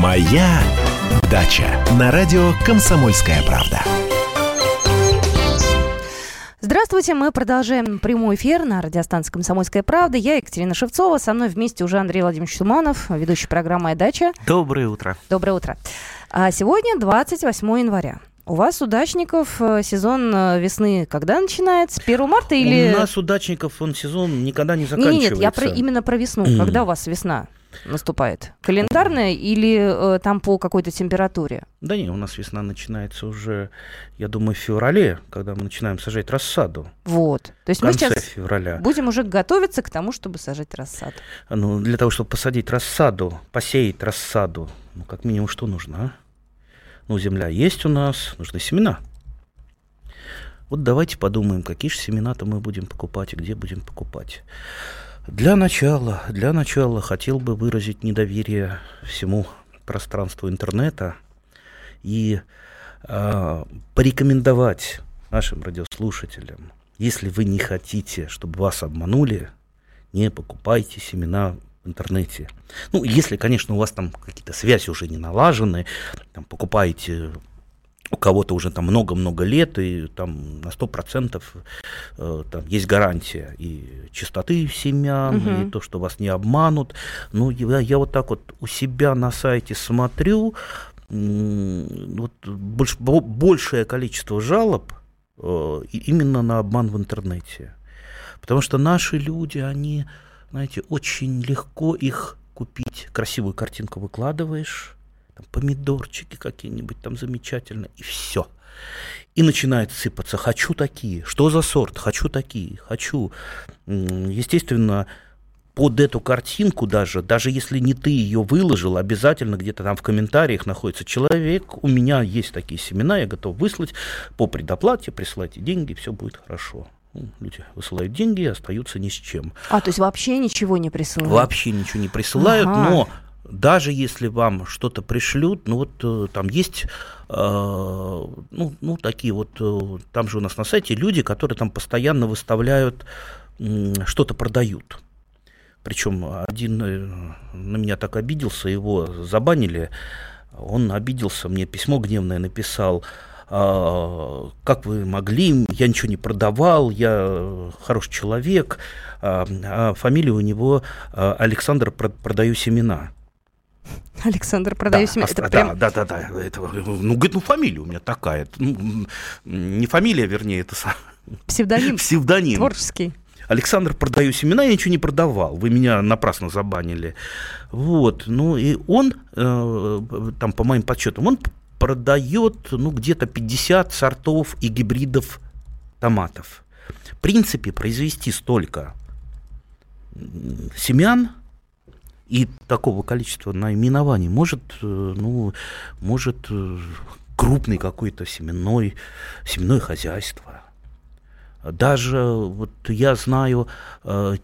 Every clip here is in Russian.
Моя дача на радио Комсомольская правда. Здравствуйте, мы продолжаем прямой эфир на радиостанции «Комсомольская правда». Я Екатерина Шевцова, со мной вместе уже Андрей Владимирович Туманов, ведущий программы «Моя дача». Доброе утро. Доброе утро. А сегодня 28 января. У вас, удачников, э, сезон э, весны когда начинается? 1 марта или... У нас, удачников, он сезон никогда не заканчивается. Нет, нет, я про, именно про весну. Mm. Когда у вас весна наступает? Календарная или э, там по какой-то температуре? Да нет, у нас весна начинается уже, я думаю, в феврале, когда мы начинаем сажать рассаду. Вот. То есть мы сейчас февраля. будем уже готовиться к тому, чтобы сажать рассаду. Ну, для того, чтобы посадить рассаду, посеять рассаду, ну, как минимум, что нужно, а? Ну, земля есть у нас, нужны семена. Вот давайте подумаем, какие же семена-то мы будем покупать и где будем покупать. Для начала, для начала хотел бы выразить недоверие всему пространству интернета и э, порекомендовать нашим радиослушателям, если вы не хотите, чтобы вас обманули, не покупайте семена в интернете. Ну, если, конечно, у вас там какие-то связи уже не налажены, там, покупаете у кого-то уже там много-много лет, и там на 100% э, там есть гарантия и чистоты семян, угу. и то, что вас не обманут. Ну, я, я вот так вот у себя на сайте смотрю, вот больш, большее количество жалоб э, именно на обман в интернете. Потому что наши люди, они знаете, очень легко их купить. Красивую картинку выкладываешь, там, помидорчики какие-нибудь там замечательные, и все. И начинает сыпаться, хочу такие, что за сорт, хочу такие, хочу. Естественно, под эту картинку даже, даже если не ты ее выложил, обязательно где-то там в комментариях находится человек, у меня есть такие семена, я готов выслать по предоплате, присылайте деньги, все будет хорошо. Ну, люди высылают деньги и остаются ни с чем. А, то есть вообще ничего не присылают? Вообще ничего не присылают, ага. но даже если вам что-то пришлют, ну вот э, там есть, э, ну, ну такие вот, э, там же у нас на сайте люди, которые там постоянно выставляют, э, что-то продают. Причем один э, на меня так обиделся, его забанили, он обиделся, мне письмо гневное написал, а, как вы могли, я ничего не продавал, я хороший человек, а, а фамилия у него Александр продаю семена. Александр, продаю да, семена. Это да, прям... да, да, да, это, ну, говорит, ну, фамилия у меня такая. Ну, не фамилия, вернее, это... Псевдоним. Псевдоним. Творческий. Александр, продаю семена, я ничего не продавал, вы меня напрасно забанили. Вот, ну и он, э, там, по моим подсчетам, он продает ну, где-то 50 сортов и гибридов томатов. В принципе, произвести столько семян и такого количества наименований может, э, ну, может э, крупный какой-то семенной, семенное хозяйство. Даже вот я знаю э,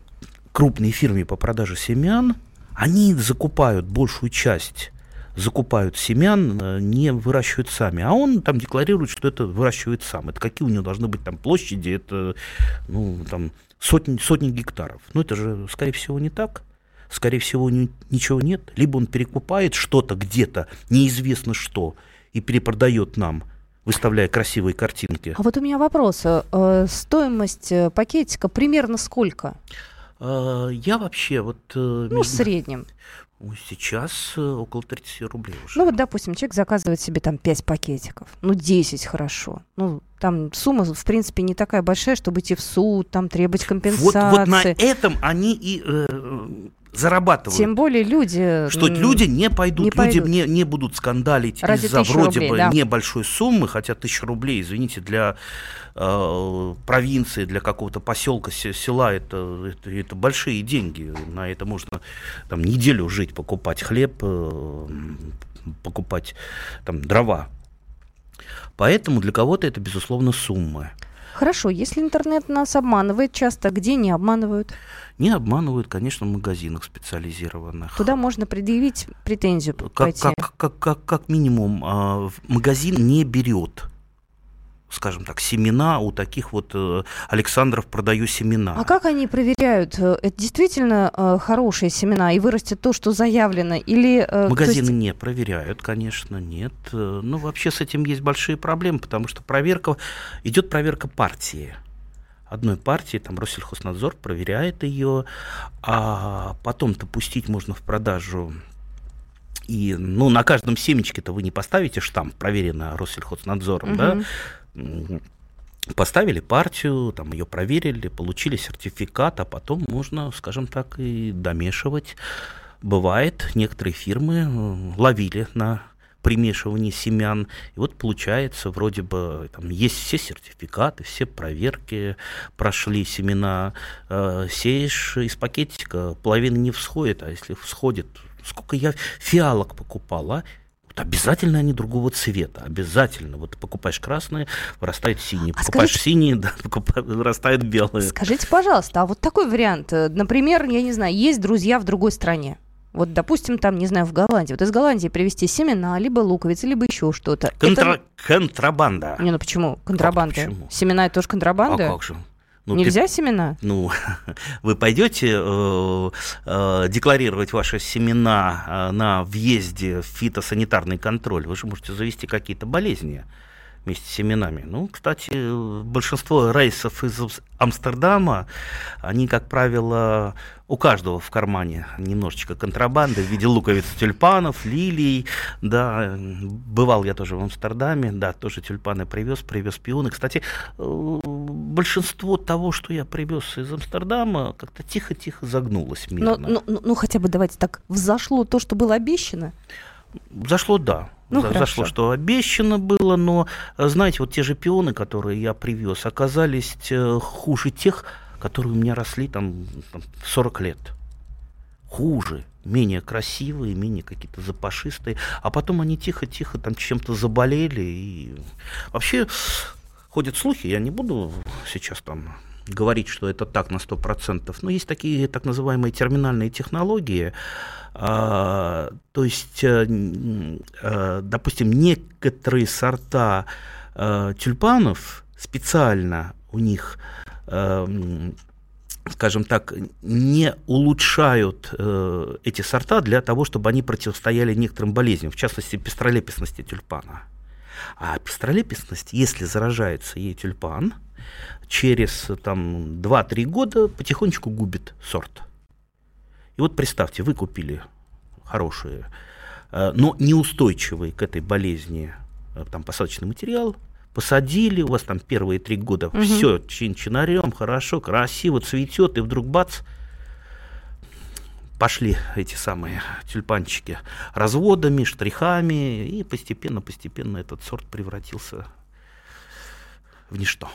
крупные фирмы по продаже семян, они закупают большую часть закупают семян, не выращивают сами. А он там декларирует, что это выращивает сам. Это какие у него должны быть там площади, это ну, там, сотни, сотни гектаров. Но это же, скорее всего, не так. Скорее всего, ничего нет. Либо он перекупает что-то где-то, неизвестно что, и перепродает нам выставляя красивые картинки. А вот у меня вопрос. Э, стоимость э, пакетика примерно сколько? Я вообще вот... Ну, в среднем. Сейчас э, около 30 рублей уже. Ну вот, допустим, человек заказывает себе там 5 пакетиков. Ну, 10 хорошо. Ну, там сумма, в принципе, не такая большая, чтобы идти в суд, там требовать компенсации. Вот, вот на этом они и э, зарабатывают. Тем более люди... Что люди не пойдут, не люди пойдут. Не, не будут скандалить из-за вроде рублей, бы да. небольшой суммы, хотя тысяча рублей, извините, для э, провинции, для какого-то поселка, села, это, это, это большие деньги. На это можно там неделю жить, покупать хлеб, э, покупать там дрова. Поэтому для кого-то это, безусловно, суммы. Хорошо, если интернет нас обманывает часто, где не обманывают? Не обманывают, конечно, в магазинах специализированных. Туда можно предъявить претензию как, как, как, как, как минимум, э, магазин не берет скажем так, семена у таких вот э, Александров продаю семена. А как они проверяют, э, это действительно э, хорошие семена и вырастет то, что заявлено, или... Магазины есть... не проверяют, конечно, нет. Ну, вообще с этим есть большие проблемы, потому что проверка, идет проверка партии одной партии, там Россельхознадзор проверяет ее, а потом-то пустить можно в продажу и, ну, на каждом семечке-то вы не поставите штамп, проверено Россельхознадзором, угу. да, поставили партию, там ее проверили, получили сертификат, а потом можно, скажем так, и домешивать. Бывает, некоторые фирмы э, ловили на примешивании семян. И вот получается, вроде бы там есть все сертификаты, все проверки прошли семена. Э, сеешь из пакетика, половина не всходит, а если всходит, сколько я фиалок покупала, обязательно они другого цвета, обязательно. Вот покупаешь красные, вырастает синий, а покупаешь скажите, синие, да, вырастает белые. Скажите, пожалуйста, а вот такой вариант, э, например, я не знаю, есть друзья в другой стране, вот, допустим, там, не знаю, в Голландии. Вот из Голландии привезти семена, либо луковицы, либо еще что-то. Контра... Это... Контрабанда. Не, ну почему? Контрабанда. Как, почему? Семена это тоже контрабанда? А как же? Ну, Нельзя ты, семена? Ну, вы пойдете э, э, декларировать ваши семена э, на въезде в фитосанитарный контроль. Вы же можете завести какие-то болезни вместе с семенами. Ну, кстати, большинство рейсов из Амстердама, они, как правило, у каждого в кармане немножечко контрабанды в виде луковиц тюльпанов, лилий, да, бывал я тоже в Амстердаме, да, тоже тюльпаны привез, привез пионы. Кстати, э, большинство того, что я привез из Амстердама, как-то тихо-тихо загнулось мирно. Ну, ну, ну, хотя бы давайте так, взошло то, что было обещано? Зашло, да. Ну, За, зашло, что обещано было, но, знаете, вот те же пионы, которые я привез, оказались э, хуже тех, которые у меня росли там, там 40 лет. Хуже, менее красивые, менее какие-то запашистые. А потом они тихо-тихо там чем-то заболели. И вообще ходят слухи, я не буду сейчас там говорить, что это так на 100%, но есть такие так называемые терминальные технологии, а, то есть, а, а, допустим, некоторые сорта а, тюльпанов специально у них скажем так, не улучшают э, эти сорта для того, чтобы они противостояли некоторым болезням, в частности, пестролепестности тюльпана. А пестролепестность, если заражается ей тюльпан, через там, 2-3 года потихонечку губит сорт. И вот представьте, вы купили хорошие, э, но неустойчивый к этой болезни э, там, посадочный материал, посадили, у вас там первые три года угу. все чин-чинарем, хорошо, красиво, цветет, и вдруг бац, пошли эти самые тюльпанчики разводами, штрихами, и постепенно-постепенно этот сорт превратился в ничто.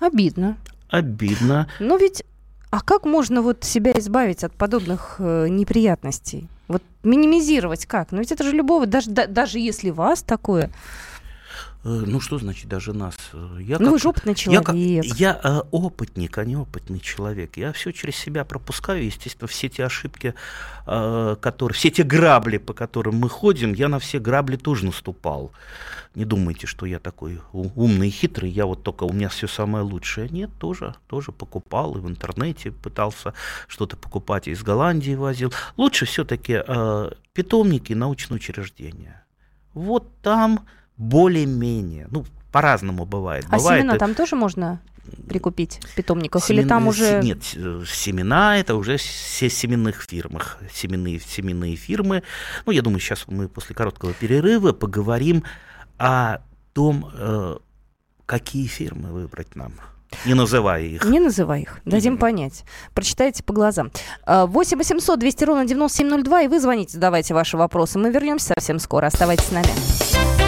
Обидно. Обидно. Но ведь, а как можно вот себя избавить от подобных э, неприятностей? Вот минимизировать как? Ну ведь это же любого, даже, да, даже если вас такое ну, что значит даже нас? Э, я ну, как, вы же опытный человек. Я, как, я э, опытник, а не опытный человек. Я все через себя пропускаю. Естественно, все те ошибки, э, которые, все те грабли, по которым мы ходим, я на все грабли тоже наступал. Не думайте, что я такой умный и хитрый, я вот только у меня все самое лучшее. Нет, тоже, тоже покупал и в интернете пытался что-то покупать, из Голландии возил. Лучше все-таки э, питомники и научные учреждения. Вот там более-менее, ну, по-разному бывает. А бывает, семена там тоже можно прикупить в питомниках? Семен... Или там уже... Нет, семена это уже все семенных фирмах, семенные, семенные фирмы. Ну, я думаю, сейчас мы после короткого перерыва поговорим о том, э, какие фирмы выбрать нам. Не называя их. Не называй их. Дадим mm-hmm. понять. Прочитайте по глазам. 8 800 200 ровно 9702, и вы звоните, задавайте ваши вопросы. Мы вернемся совсем скоро. Оставайтесь с нами.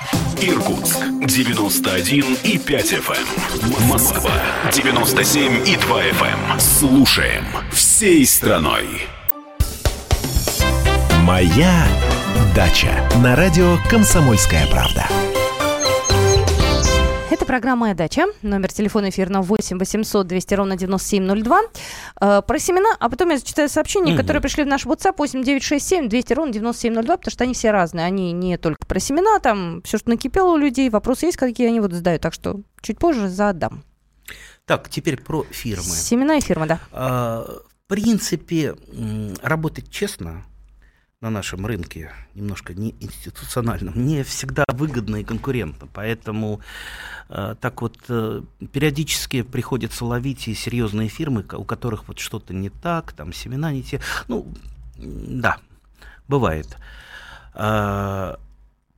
Иркутск 91 и 5 FM. Эм. Москва 97 и 2 FM. Эм. Слушаем всей страной. Моя дача на радио Комсомольская правда. Это программа «Моя дача». Номер телефона эфирного 8 800 200 ровно 9702. Э, про семена, а потом я зачитаю сообщения, угу. которые пришли в наш WhatsApp 8 967 200 ровно 9702, потому что они все разные. Они не только про семена, там все, что накипело у людей. Вопросы есть, какие они вот задают. Так что чуть позже задам. Так, теперь про фирмы. Семена и фирмы, да. А, в принципе, работать честно на нашем рынке, немножко не институциональном, не всегда выгодно и конкурентно. Поэтому э, так вот э, периодически приходится ловить и серьезные фирмы, у которых вот что-то не так, там семена не те. Ну, да, бывает. Э,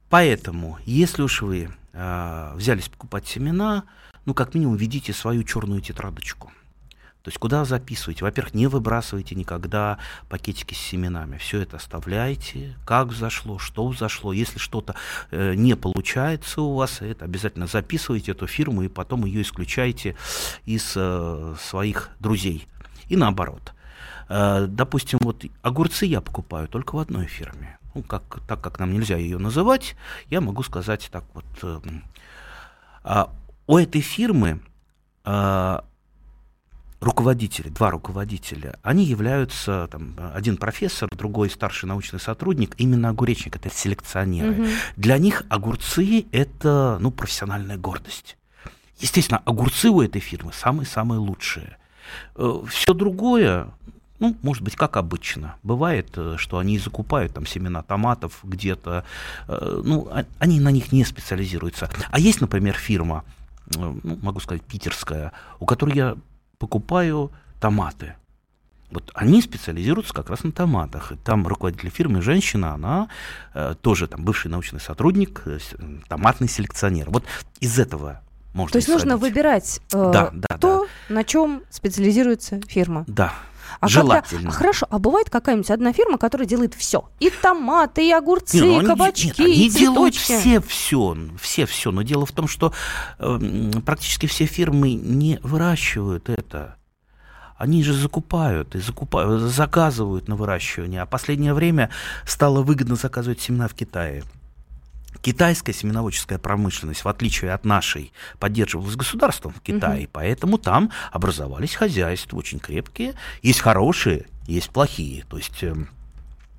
поэтому, если уж вы э, взялись покупать семена, ну, как минимум, ведите свою черную тетрадочку – то есть куда записываете? Во-первых, не выбрасывайте никогда пакетики с семенами. Все это оставляйте, как взошло, что взошло. Если что-то э, не получается у вас, это обязательно записывайте эту фирму и потом ее исключайте из э, своих друзей. И наоборот. Э, допустим, вот огурцы я покупаю только в одной фирме. Ну, как, так как нам нельзя ее называть, я могу сказать так вот. Э, э, у этой фирмы э, руководители, два руководителя, они являются, там, один профессор, другой старший научный сотрудник, именно огуречник, это селекционеры. Угу. Для них огурцы – это, ну, профессиональная гордость. Естественно, огурцы у этой фирмы самые-самые лучшие. Э, Все другое, ну, может быть, как обычно. Бывает, э, что они закупают там семена томатов где-то, э, ну, а, они на них не специализируются. А есть, например, фирма, ну, могу сказать, питерская, у которой я покупаю томаты. Вот они специализируются как раз на томатах. И там руководитель фирмы женщина, она э, тоже там бывший научный сотрудник, э, томатный селекционер. Вот из этого можно. То есть нужно выбирать э, да, да, то, да. на чем специализируется фирма. Да. А Желательно. Когда, хорошо, а бывает какая-нибудь одна фирма, которая делает все? И томаты, и огурцы, не, ну, и кабачки, нет, они и делают все все, все все. Но дело в том, что э, практически все фирмы не выращивают это. Они же закупают и закупают, заказывают на выращивание. А последнее время стало выгодно заказывать семена в Китае. Китайская семеноводческая промышленность, в отличие от нашей, поддерживалась государством в Китае, угу. поэтому там образовались хозяйства очень крепкие. Есть хорошие, есть плохие. То есть эм,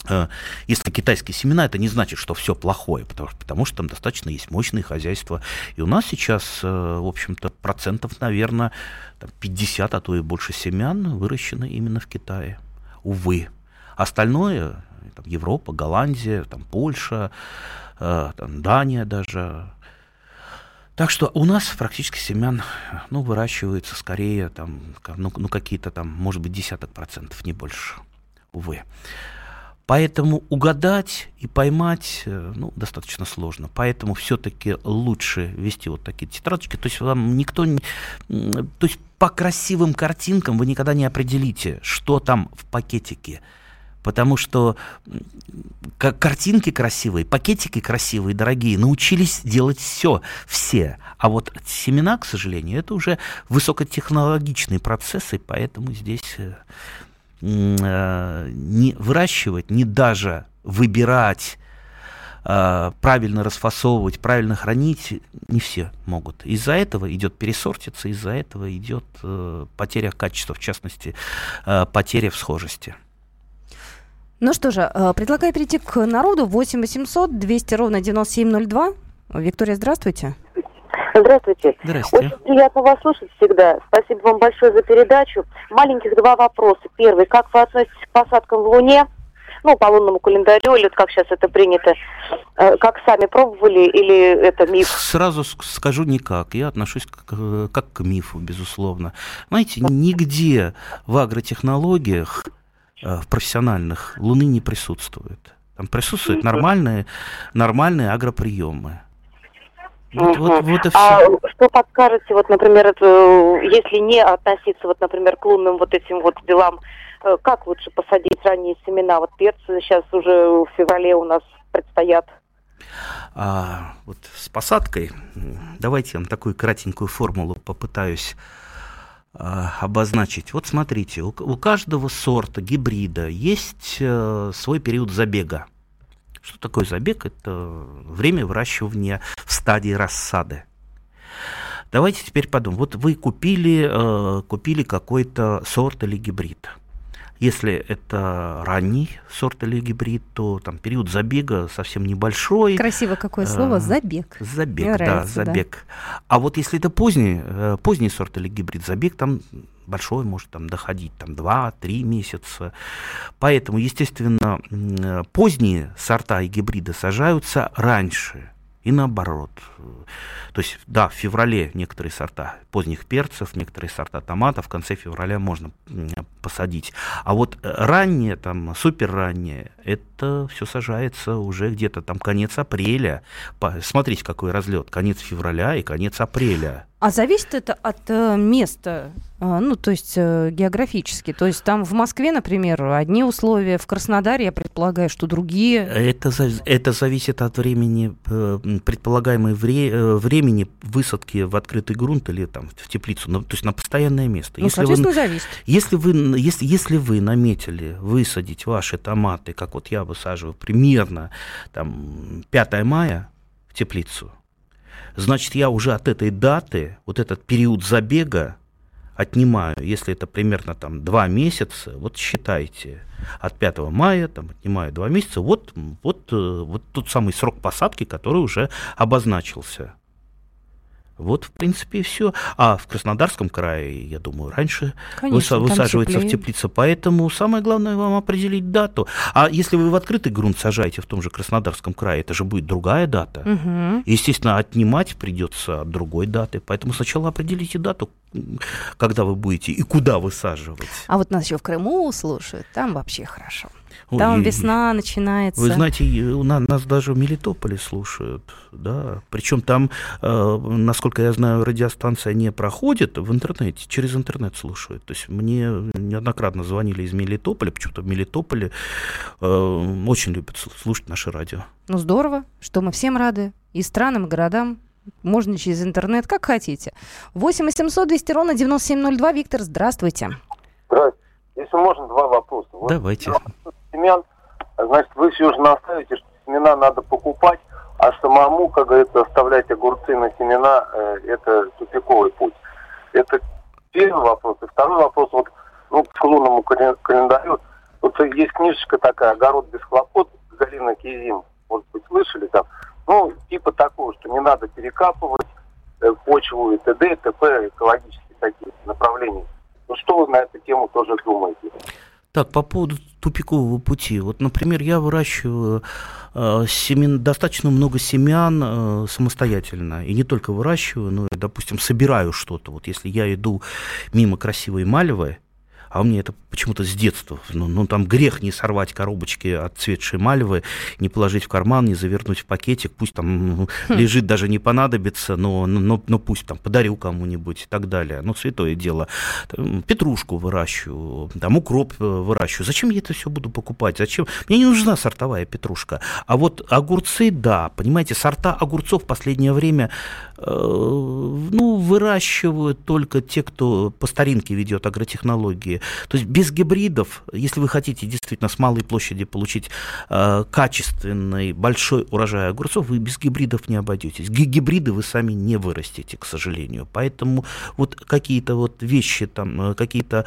э, если китайские семена, это не значит, что все плохое, потому, потому что там достаточно есть мощные хозяйства. И у нас сейчас, э, в общем-то, процентов, наверное, там 50, а то и больше семян выращено именно в Китае. Увы. Остальное, там, Европа, Голландия, там, Польша, Э, там, Дания даже. Так что у нас практически семян ну, выращивается скорее там, ну, ну, какие-то там, может быть, десяток процентов, не больше, увы. Поэтому угадать и поймать э, ну, достаточно сложно. Поэтому все-таки лучше вести вот такие тетрадочки. То есть вам никто не... То есть по красивым картинкам вы никогда не определите, что там в пакетике потому что картинки красивые, пакетики красивые, дорогие, научились делать все, все. А вот семена, к сожалению, это уже высокотехнологичные процессы, поэтому здесь э, э, не выращивать, не даже выбирать э, правильно расфасовывать, правильно хранить не все могут. Из-за этого идет пересортица, из-за этого идет потеря качества, в частности, потеря в схожести. Ну что же, э, предлагаю перейти к народу. 8 800 200 ровно 9702. Виктория, здравствуйте. Здравствуйте. Здравствуйте. Очень приятно вас слушать всегда. Спасибо вам большое за передачу. Маленьких два вопроса. Первый. Как вы относитесь к посадкам в Луне? Ну, по лунному календарю, или как сейчас это принято. Э, как сами пробовали, или это миф? Сразу скажу никак. Я отношусь как к мифу, безусловно. Знаете, нигде в агротехнологиях в профессиональных Луны не присутствует. Там присутствуют нормальные, нормальные агроприемы. Вот, вот, вот и все. А что подскажете, вот, например, это, если не относиться, вот, например, к лунным вот этим вот делам, э, как лучше посадить ранние семена? Вот перцы сейчас уже в феврале у нас предстоят. А вот с посадкой, давайте я вам такую кратенькую формулу попытаюсь обозначить. Вот смотрите, у, у каждого сорта гибрида есть а, свой период забега. Что такое забег? Это время выращивания в стадии рассады. Давайте теперь подумаем. Вот вы купили, э, купили какой-то сорт или гибрид. Если это ранний сорт или гибрид, то там период забега совсем небольшой. Красиво какое слово, забег. Забег, Мне да, нравится, забег. Да. А вот если это поздний, э, поздний сорт или гибрид, забег там большой может там доходить там 2-3 месяца. Поэтому, естественно, поздние сорта и гибриды сажаются раньше и наоборот. То есть, да, в феврале некоторые сорта поздних перцев, некоторые сорта томатов в конце февраля можно посадить. А вот раннее, там, супер раннее, это все сажается уже где-то там конец апреля. Смотрите, какой разлет. Конец февраля и конец апреля. А зависит это от э, места, э, ну, то есть э, географически. То есть там в Москве, например, одни условия, в Краснодаре, я предполагаю, что другие. Это, это зависит от времени, э, предполагаемой вре, э, времени высадки в открытый грунт или там в теплицу, ну, то есть на постоянное место. Ну, если соответственно, вы, зависит. Если вы, если, если вы наметили высадить ваши томаты, как вот я высаживаю, примерно там 5 мая в теплицу, значит, я уже от этой даты, вот этот период забега отнимаю, если это примерно там два месяца, вот считайте, от 5 мая там отнимаю два месяца, вот, вот, э, вот тот самый срок посадки, который уже обозначился. Вот, в принципе, и все. А в Краснодарском крае, я думаю, раньше Конечно, высаживается в теплице. Поэтому самое главное вам определить дату. А если вы в открытый грунт сажаете в том же Краснодарском крае, это же будет другая дата. Угу. Естественно, отнимать придется от другой даты. Поэтому сначала определите дату, когда вы будете и куда высаживать. А вот нас еще в Крыму слушают, там вообще хорошо. Там Ой, весна начинается. Вы знаете, нас даже в Мелитополе слушают, да. Причем там, э, насколько я знаю, радиостанция не проходит в интернете, через интернет слушают. То есть мне неоднократно звонили из Мелитополя, почему-то в Мелитополе э, очень любят слушать наше радио. Ну здорово, что мы всем рады, и странам, и городам. Можно через интернет, как хотите. 8 800 200 ровно 9702. Виктор, здравствуйте. Здравствуйте. Если можно, два вопроса. Давайте. Вот, семян, значит, вы все же наставите, что семена надо покупать, а самому, как говорится, оставлять огурцы на семена, э, это тупиковый путь. Это первый вопрос. И второй вопрос, вот, ну, к лунному календарю, вот есть книжечка такая «Огород без хлопот» Галина Кизим, может быть, слышали там, ну, типа такого, что не надо перекапывать э, почву и т.д., и т.п., экологические такие направления. Ну, что вы на эту тему тоже думаете? Так, по поводу тупикового пути. Вот, например, я выращиваю э, семен, достаточно много семян э, самостоятельно. И не только выращиваю, но допустим, собираю что-то. Вот если я иду мимо красивой мальвы, а у меня это почему-то с детства. Ну, ну, там грех не сорвать коробочки от цветшей мальвы, не положить в карман, не завернуть в пакетик, пусть там ну, хм. лежит, даже не понадобится, но, но, но пусть там подарю кому-нибудь и так далее. Ну, святое дело. Там, петрушку выращиваю, там укроп э, выращиваю. Зачем я это все буду покупать? Зачем? Мне не нужна сортовая петрушка. А вот огурцы, да, понимаете, сорта огурцов в последнее время э, ну, выращивают только те, кто по старинке ведет агротехнологии. То есть без гибридов, если вы хотите действительно с малой площади получить э, качественный большой урожай огурцов, вы без гибридов не обойдетесь. Гибриды вы сами не вырастите, к сожалению. Поэтому вот какие-то вот вещи, там, э, какие-то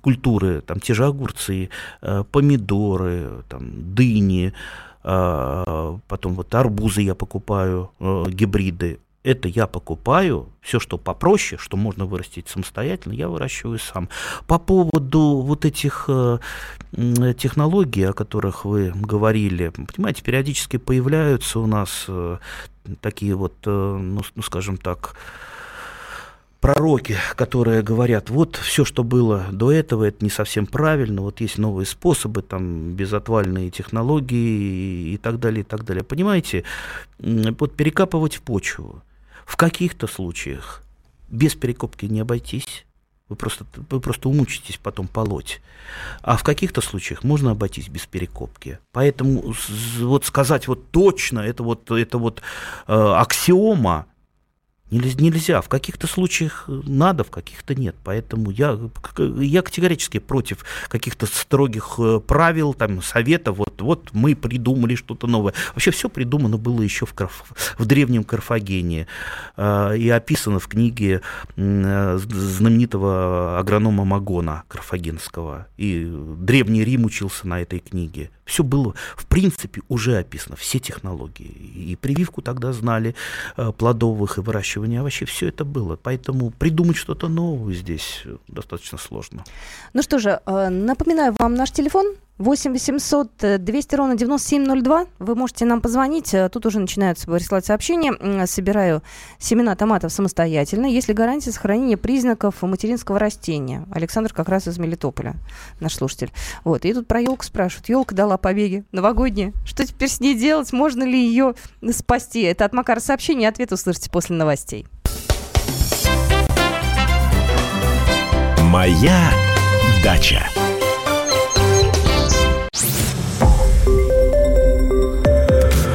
культуры, там, те же огурцы, э, помидоры, там, дыни, э, потом вот арбузы я покупаю, э, гибриды, это я покупаю, все, что попроще, что можно вырастить самостоятельно, я выращиваю сам. По поводу вот этих э, технологий, о которых вы говорили, понимаете, периодически появляются у нас э, такие вот, э, ну, ну, скажем так, пророки, которые говорят, вот все, что было до этого, это не совсем правильно, вот есть новые способы, там, безотвальные технологии и так далее, и так далее. Понимаете, вот перекапывать в почву – в каких-то случаях без перекопки не обойтись. Вы просто, вы просто умучитесь потом полоть. А в каких-то случаях можно обойтись без перекопки. Поэтому вот сказать вот точно, это вот, это вот э, аксиома, Нельзя. В каких-то случаях надо, в каких-то нет. Поэтому я, я категорически против каких-то строгих э, правил, там, советов. Вот, вот мы придумали что-то новое. Вообще все придумано было еще в, Карф... в древнем Карфагене э, и описано в книге э, знаменитого агронома Магона Карфагенского. И Древний Рим учился на этой книге. Все было, в принципе, уже описано, все технологии. И прививку тогда знали плодовых и выращивания выращивания овощей, все это было. Поэтому придумать что-то новое здесь достаточно сложно. Ну что же, э, напоминаю вам наш телефон 8 800 200 ровно 9702. Вы можете нам позвонить. Э, тут уже начинаются присылать сообщения. Собираю семена томатов самостоятельно. Есть ли гарантия сохранения признаков материнского растения? Александр как раз из Мелитополя, наш слушатель. Вот. И тут про елку спрашивают. Елка дала побеги новогодняя. Что теперь с ней делать? Можно ли ее спасти? Это от Макара сообщение. Ответ услышите после новостей. Моя дача.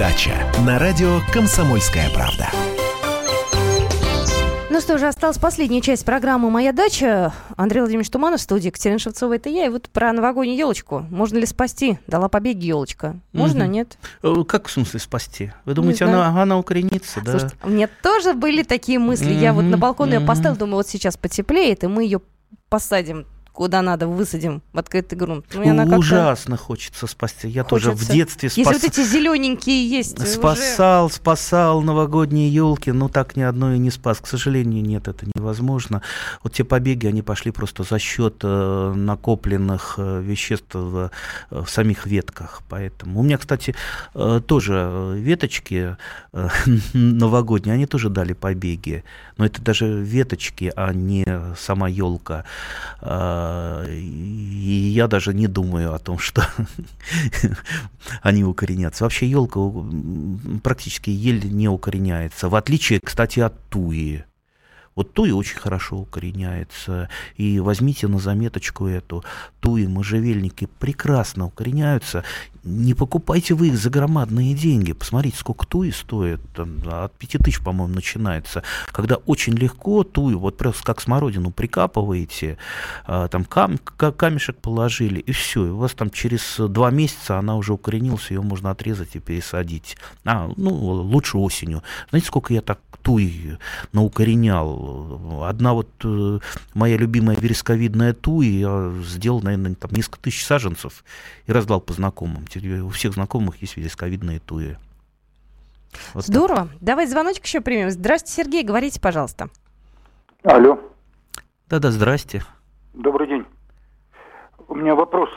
Дача на радио «Комсомольская правда». Ну что же, осталась последняя часть программы «Моя дача». Андрей Владимирович Туманов в студии, Екатерина Шевцова, это я. И вот про новогоднюю елочку. Можно ли спасти? Дала побеги елочка. Можно, угу. нет? Э, как в смысле спасти? Вы думаете, она, она укоренится, да? Слушайте, у меня тоже были такие мысли. Угу, я вот на балкон угу. ее поставила, думаю, вот сейчас потеплеет, и мы ее посадим куда надо, высадим в открытый грунт. Ну, Ужасно хочется спасти. Я хочется. тоже в детстве спас... Если вот эти зелененькие есть. Спасал, уже... спасал новогодние елки, но так ни одной и не спас. К сожалению, нет, это невозможно. Вот те побеги, они пошли просто за счет э, накопленных э, веществ в, э, в самих ветках. Поэтому у меня, кстати, э, тоже веточки э, новогодние, они тоже дали побеги. Но это даже веточки, а не сама елка. Э, и я даже не думаю о том, что они укоренятся. Вообще елка практически еле не укореняется, в отличие, кстати, от туи. Вот туи очень хорошо укореняется. И возьмите на заметочку эту. Туи, можжевельники прекрасно укореняются. Не покупайте вы их за громадные деньги. Посмотрите, сколько туи стоит. Там, от 5000, по-моему, начинается. Когда очень легко туи, вот просто как смородину прикапываете, а, там кам, камешек положили, и все. И у вас там через два месяца она уже укоренилась, ее можно отрезать и пересадить. А, ну, лучше осенью. Знаете, сколько я так туи наукоренял? Одна вот э, моя любимая вересковидная туи, я сделал, наверное, там несколько тысяч саженцев и раздал по знакомым у всех знакомых есть висковидные туи. Вот Здорово. Так. Давай звоночек еще примем. Здравствуйте, Сергей, говорите, пожалуйста. Алло. Да-да, здрасте. Добрый день. У меня вопрос.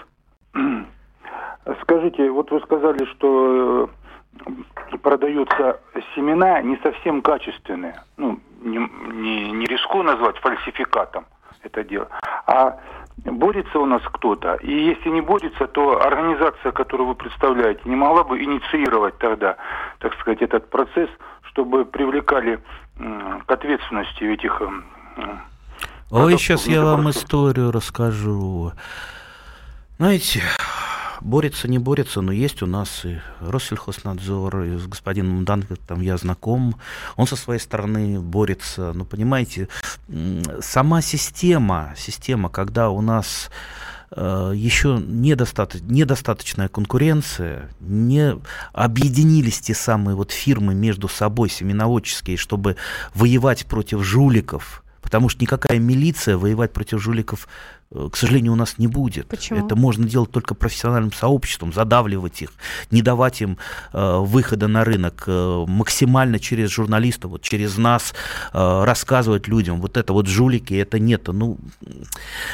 Скажите, вот вы сказали, что э, продаются семена не совсем качественные. Ну, не, не, не рискую назвать фальсификатом это дело. А борется у нас кто-то, и если не борется, то организация, которую вы представляете, не могла бы инициировать тогда, так сказать, этот процесс, чтобы привлекали к ответственности этих... Ой, сейчас я вам историю расскажу. Знаете, борется, не борется, но есть у нас и Россельхознадзор, и с господином Данком я знаком. Он со своей стороны борется. Но понимаете, сама система, система, когда у нас э, еще недостаточно, недостаточная конкуренция, не объединились те самые вот фирмы между собой семеноводческие, чтобы воевать против жуликов, Потому что никакая милиция воевать против жуликов, э, к сожалению, у нас не будет. Почему? Это можно делать только профессиональным сообществом, задавливать их, не давать им э, выхода на рынок, э, максимально через журналистов, вот через нас э, рассказывать людям, вот это вот жулики, это нет. Ну,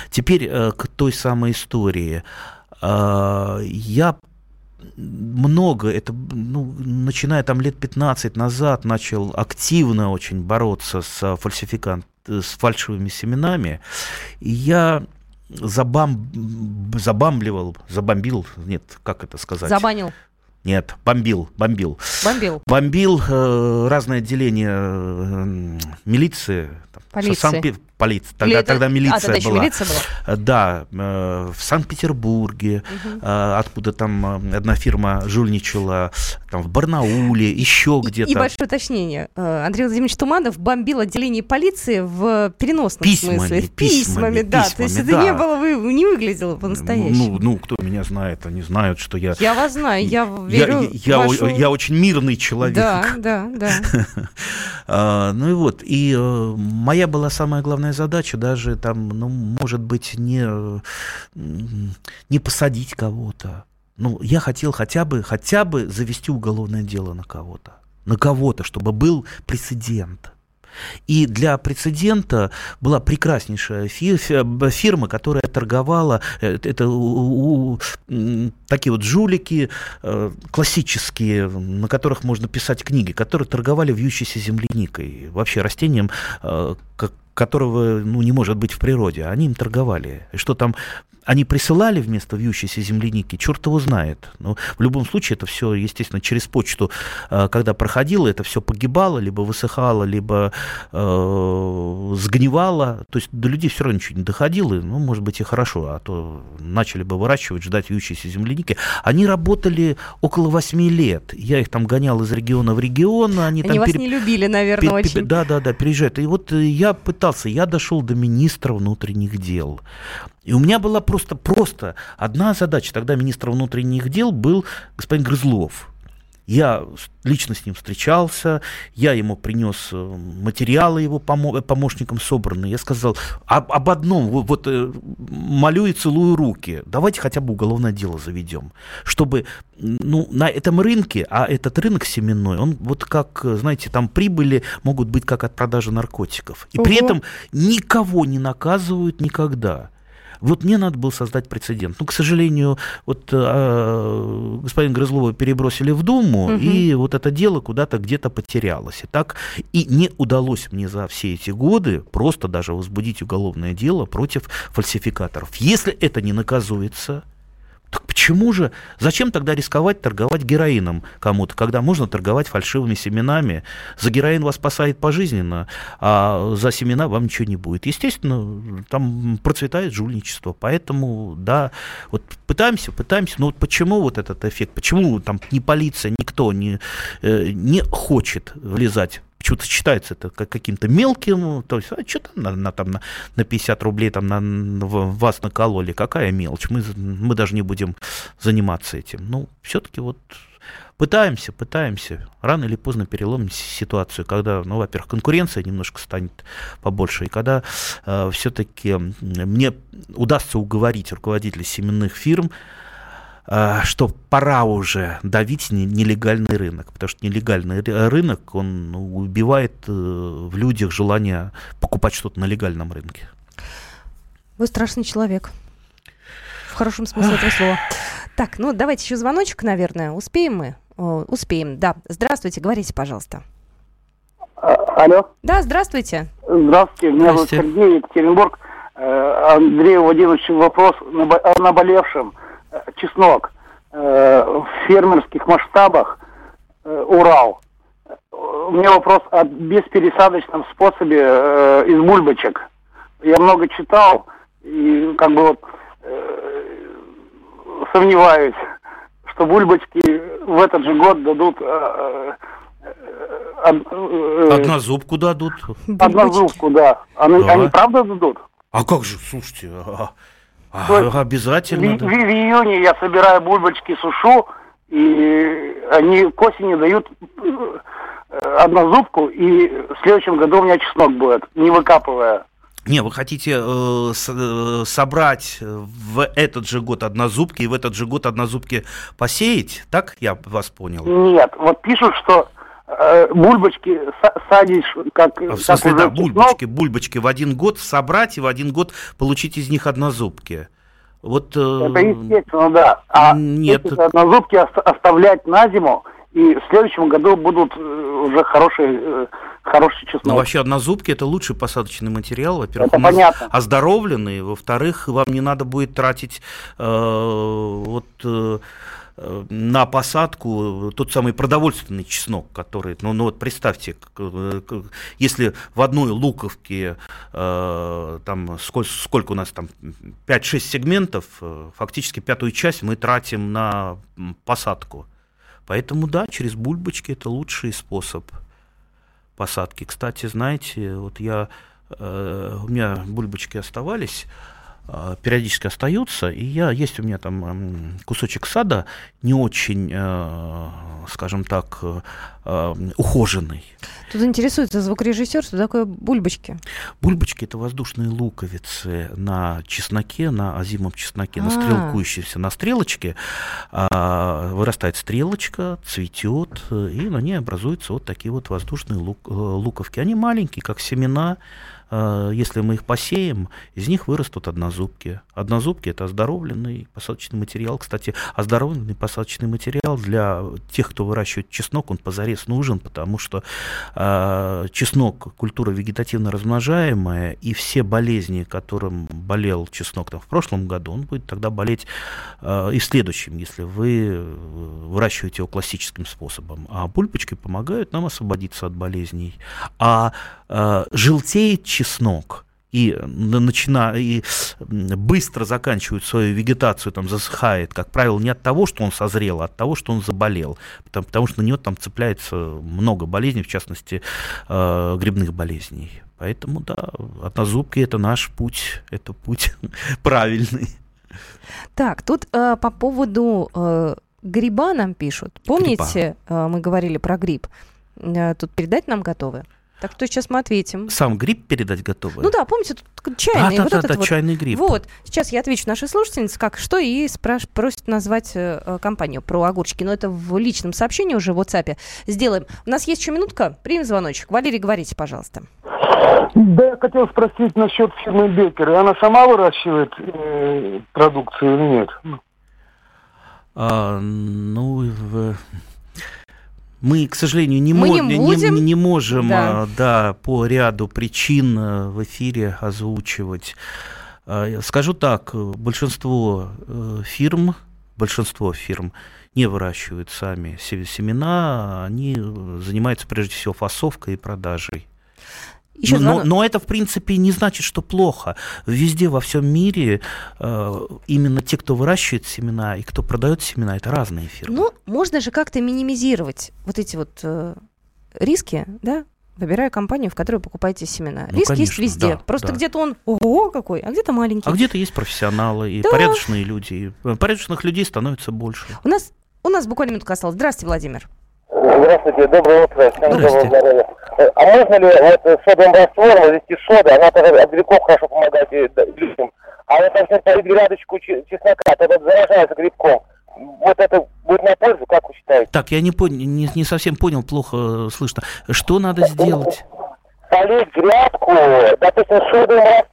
теперь э, к той самой истории. Э, я много, это, ну, начиная там лет 15 назад, начал активно очень бороться с фальсификант, с фальшивыми семенами. И я забам, забамбливал, забомбил, нет, как это сказать? Забанил. Нет, бомбил, бомбил. Бомбил. Бомбил э, разные отделения э, милиции. Полиции. Санкт полиция. Тогда, это... тогда милиция а, тогда еще была. милиция была? Э, да, э, в Санкт-Петербурге, угу. откуда там одна фирма жульничала, там в Барнауле, еще где-то. И большое уточнение. Андрей Владимирович Туманов бомбил отделение полиции в переносном письмами, смысле. В письмами, да. Письмами, То есть это да. не было, вы не выглядело по-настоящему. Ну, ну, кто меня знает, они знают, что я... Я вас знаю, я верю я, я, вашу... я, я очень мирный человек. Да, да, да. ну и вот, и моя была самая главная задача даже там, ну, может быть, не, не посадить кого-то. Ну, я хотел хотя бы, хотя бы завести уголовное дело на кого-то. На кого-то, чтобы был прецедент. И для прецедента была прекраснейшая фирма, которая торговала, это такие вот жулики классические, на которых можно писать книги, которые торговали вьющейся земляникой, вообще растением, которого ну, не может быть в природе. Они им торговали. И что там они присылали вместо вьющейся земляники, черт его знает. Но в любом случае это все, естественно, через почту, когда проходило, это все погибало, либо высыхало, либо э, сгнивало. То есть до людей все равно ничего не доходило. Ну, может быть, и хорошо, а то начали бы выращивать, ждать вьющейся земляники. Они работали около восьми лет. Я их там гонял из региона в регион. Они, они там вас пере... не любили, наверное, пере... очень. Да, да, да, приезжают. И вот я пытался, я дошел до министра внутренних дел. И у меня была просто, просто одна задача. Тогда министр внутренних дел был господин Грызлов. Я лично с ним встречался, я ему принес материалы его помо- помощникам собранные. Я сказал об, об одном, вот, вот молю и целую руки, давайте хотя бы уголовное дело заведем, чтобы ну, на этом рынке, а этот рынок семенной, он вот как, знаете, там прибыли могут быть как от продажи наркотиков. И Ого. при этом никого не наказывают никогда. Вот мне надо было создать прецедент. Ну, к сожалению, вот э, господин Грызлова перебросили в Думу, угу. и вот это дело куда-то где-то потерялось. И так и не удалось мне за все эти годы просто даже возбудить уголовное дело против фальсификаторов. Если это не наказуется, так почему же? Зачем тогда рисковать торговать героином кому-то, когда можно торговать фальшивыми семенами? За героин вас спасает пожизненно, а за семена вам ничего не будет. Естественно, там процветает жульничество. Поэтому, да, вот пытаемся, пытаемся. Но вот почему вот этот эффект? Почему там ни полиция, никто не, не хочет влезать почему-то считается это как каким-то мелким, то есть, а что там на, на, там, на 50 рублей там на, на, вас накололи, какая мелочь, мы, мы даже не будем заниматься этим. Ну, все-таки вот пытаемся, пытаемся, рано или поздно переломим ситуацию, когда, ну, во-первых, конкуренция немножко станет побольше, и когда э, все-таки мне удастся уговорить руководителей семенных фирм, что пора уже давить нелегальный рынок, потому что нелегальный рынок, он убивает э, в людях желание покупать что-то на легальном рынке. Вы страшный человек. В хорошем смысле этого слова. Так, ну давайте еще звоночек, наверное. Успеем мы? О, успеем, да. Здравствуйте, говорите, пожалуйста. А, алло. Да, здравствуйте. Здравствуйте, меня зовут Сергей, Екатеринбург. Э, Андрею Владимировичу вопрос о наболевшем чеснок э, в фермерских масштабах э, Урал. У меня вопрос о беспересадочном способе э, из бульбочек. Я много читал и как бы вот сомневаюсь, что бульбочки в этот же год дадут э, Однозубку дадут. Однозубку, да. Они, да. они правда дадут? А как же, слушайте, а, а, обязательно. В, да. в, в июне я собираю бульбочки, сушу, и они к осени дают однозубку, и в следующем году у меня чеснок будет, не выкапывая. Не, вы хотите э, с, э, собрать в этот же год однозубки и в этот же год однозубки посеять? Так я вас понял? Нет, вот пишут, что э, бульбочки садишь как... А в смысле, как да, бульбочки, бульбочки в один год собрать и в один год получить из них однозубки. Вот, э, Это естественно, да. А нет. эти однозубки оставлять на зиму, и в следующем году будут э, уже хорошие, э, хороший чеснок. Ну, вообще, однозубки – это лучший посадочный материал. Во-первых, он понятно. оздоровленный. Во-вторых, вам не надо будет тратить э, вот... Э, на посадку тот самый продовольственный чеснок, который, ну, ну вот представьте, если в одной луковке э, там сколько, сколько у нас там 5-6 сегментов, э, фактически пятую часть мы тратим на посадку. Поэтому да, через бульбочки это лучший способ посадки. Кстати, знаете, вот я, э, у меня бульбочки оставались, э, периодически остаются, и я, есть у меня там кусочек сада, не очень, э, скажем так, э, ухоженный. Тут интересуется звукорежиссер, что такое бульбочки? Бульбочки – это воздушные луковицы на чесноке, на озимом чесноке, на а. стрелкующейся на стрелочке. А, вырастает стрелочка, цветет, и на ней образуются вот такие вот воздушные лук, э, луковки. Они маленькие, как семена, если мы их посеем, из них вырастут однозубки. Однозубки – это оздоровленный посадочный материал. Кстати, оздоровленный посадочный материал для тех, кто выращивает чеснок, он позарез нужен, потому что э, чеснок – культура вегетативно размножаемая, и все болезни, которым болел чеснок там, в прошлом году, он будет тогда болеть э, и в следующем, если вы выращиваете его классическим способом. А бульбочки помогают нам освободиться от болезней. А э, желтеет чеснок и, начина, и быстро заканчивает свою вегетацию, там, засыхает, как правило, не от того, что он созрел, а от того, что он заболел. Потому, потому что на него там цепляется много болезней, в частности, э, грибных болезней. Поэтому, да, однозубки – это наш путь, это путь правильный. Так, тут э, по поводу э, гриба нам пишут. Помните, э, мы говорили про гриб? Э, тут передать нам готовы? Так что сейчас мы ответим. Сам гриб передать готовы? Ну да, помните, тут чайный. А, вот да, этот да, вот. чайный гриб. Вот, сейчас я отвечу нашей слушательнице, как что, и спраш... просит назвать э, компанию про огурчики. Но это в личном сообщении уже в WhatsApp сделаем. У нас есть еще минутка, примем звоночек. Валерий, говорите, пожалуйста. Да, я хотел спросить насчет фирмы Бекер. Она сама выращивает э, продукцию или нет? А, ну, в мы, к сожалению, не, Мы мо- не, будем, не, не можем да. Да, по ряду причин э, в эфире озвучивать. А, скажу так, большинство э, фирм, большинство фирм не выращивают сами семена, они занимаются прежде всего фасовкой и продажей. Еще но, но, но это, в принципе, не значит, что плохо. Везде во всем мире э, именно те, кто выращивает семена и кто продает семена, это разные фирмы. Ну, можно же как-то минимизировать вот эти вот э, риски, да? выбирая компанию, в которой покупаете семена. Ну, Риск конечно, есть везде. Да, Просто да. где-то он ого какой, а где-то маленький. А где-то есть профессионалы и да. порядочные люди. И порядочных людей становится больше. У нас, у нас буквально минутка осталась. Здравствуйте, Владимир. Здравствуйте, доброе утро. Всем доброго здоровья. А можно ли вот содовым раствором ввести соды? Она тогда от грибков хорошо помогает людям. А вот если полить грядочку чеснока, тогда заражается грибком. Вот это будет на пользу, как вы считаете? Так, я не, пон... не, не совсем понял, плохо слышно. Что надо сделать? полить грядку, допустим, содовым раствором,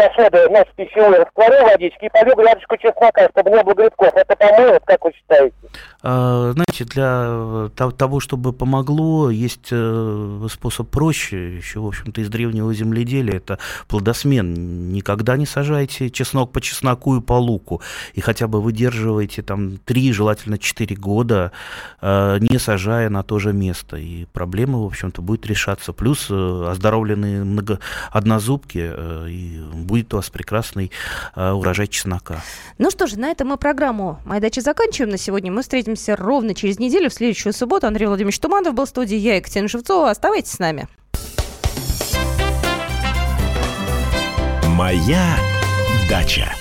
для соды, ну, с пищевой растворю водички и полью грядочку чеснока, чтобы не было грибков. Это поможет, как вы считаете? А, знаете, для того, чтобы помогло, есть э, способ проще, еще, в общем-то, из древнего земледелия, это плодосмен. Никогда не сажайте чеснок по чесноку и по луку, и хотя бы выдерживайте там 3, желательно 4 года, э, не сажая на то же место, и проблема, в общем-то, будет решаться. Плюс э, оздоровленные много однозубки, и будет у вас прекрасный урожай чеснока. Ну что же, на этом мы программу «Моя дача» заканчиваем на сегодня. Мы встретимся встретимся ровно через неделю, в следующую субботу. Андрей Владимирович Туманов был в студии, я Екатерина Шевцова. Оставайтесь с нами. Моя дача.